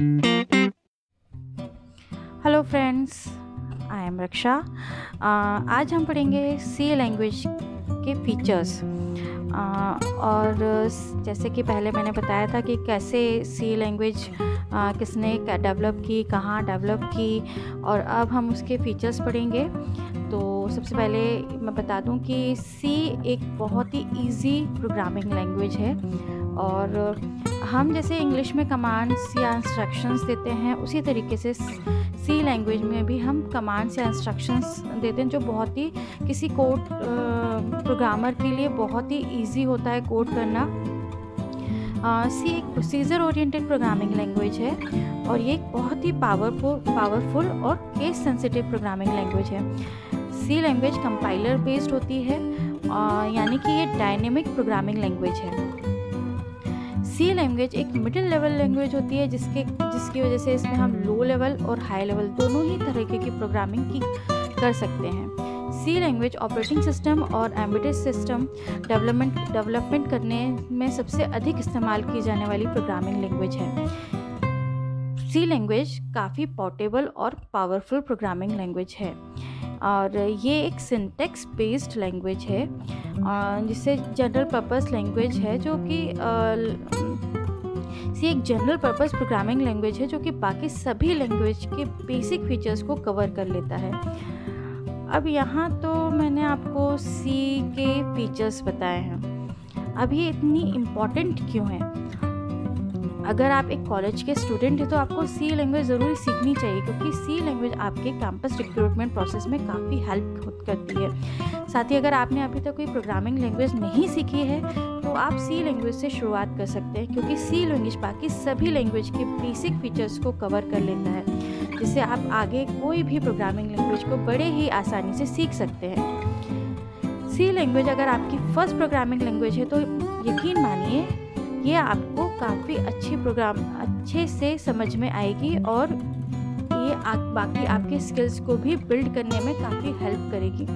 Hello friends I am Raksha आज हम पढ़ेंगे सी लैंग्वेज के फीचर्स और जैसे कि पहले मैंने बताया था कि कैसे सी लैंग्वेज किसने डेवलप की, कहाँ डेवलप की, और अब हम उसके फीचर्स पढ़ेंगे. तो सबसे पहले मैं बता दूँ कि सी एक बहुत ही इजी प्रोग्रामिंग लैंग्वेज है. और हम जैसे इंग्लिश में कमांड्स या इंस्ट्रक्शंस देते हैं, उसी तरीके से सी लैंग्वेज में भी हम कमांड्स या इंस्ट्रक्शंस देते हैं, जो बहुत ही किसी कोड प्रोग्रामर के लिए बहुत ही इजी होता है कोड करना। सी एक प्रोसीजर ओरिएंटेड प्रोग्रामिंग लैंग्वेज है और ये एक बहुत ही पावरफुल पावरफुल और केस सेंसिटिव प्रोग्रामिंग लैंग्वेज है। सी लैंग्वेज कंपाइलर बेस्ड होती है यानी कि ये डायनेमिक प्रोग्रामिंग लैंग्वेज है। सी लैंग्वेज एक मिडिल लेवल लैंग्वेज होती है जिसके, जिसकी वजह से इसमें हम लो लेवल और हाई लेवल दोनों ही तरीके की प्रोग्रामिंग की कर सकते हैं। सी लैंग्वेज ऑपरेटिंग सिस्टम और एम्बेडेड सिस्टम डेवलपमेंट डेवलपमेंट करने में सबसे अधिक इस्तेमाल की जाने वाली प्रोग्रामिंग लैंग्वेज है। सी लैंग्वेज काफ़ी पोर्टेबल और पावरफुल प्रोग्रामिंग लैंग्वेज है। और ये एक सिंटेक्स बेस्ड लैंग्वेज है जिसे जनरल पर्पस लैंग्वेज है, जो कि सी एक जनरल पर्पस प्रोग्रामिंग लैंग्वेज है, जो कि बाकी सभी लैंग्वेज के बेसिक फीचर्स को कवर कर लेता है। अब यहाँ तो मैंने आपको सी के फीचर्स बताए हैं। अब ये इतनी इंपॉर्टेंट क्यों है? अगर आप एक कॉलेज के स्टूडेंट हैं तो आपको सी लैंग्वेज ज़रूरी सीखनी चाहिए, क्योंकि सी लैंग्वेज आपके कैंपस रिक्रूटमेंट प्रोसेस में काफ़ी हेल्प करती है। साथ ही अगर आपने अभी तक कोई प्रोग्रामिंग लैंग्वेज नहीं सीखी है तो आप सी लैंग्वेज से शुरुआत कर सकते हैं, क्योंकि सी लैंग्वेज बाकी सभी लैंग्वेज के बेसिक फीचर्स को कवर कर लेता है, जिससे आप आगे कोई भी प्रोग्रामिंग लैंग्वेज को बड़े ही आसानी से सीख सकते हैं। सी लैंग्वेज अगर आपकी फ़र्स्ट प्रोग्रामिंग लैंग्वेज है तो यकीन मानिए ये आपको काफ़ी अच्छी प्रोग्राम अच्छे से समझ में आएगी और ये आ, बाकी आपके स्किल्स को भी बिल्ड करने में काफ़ी हेल्प करेगी।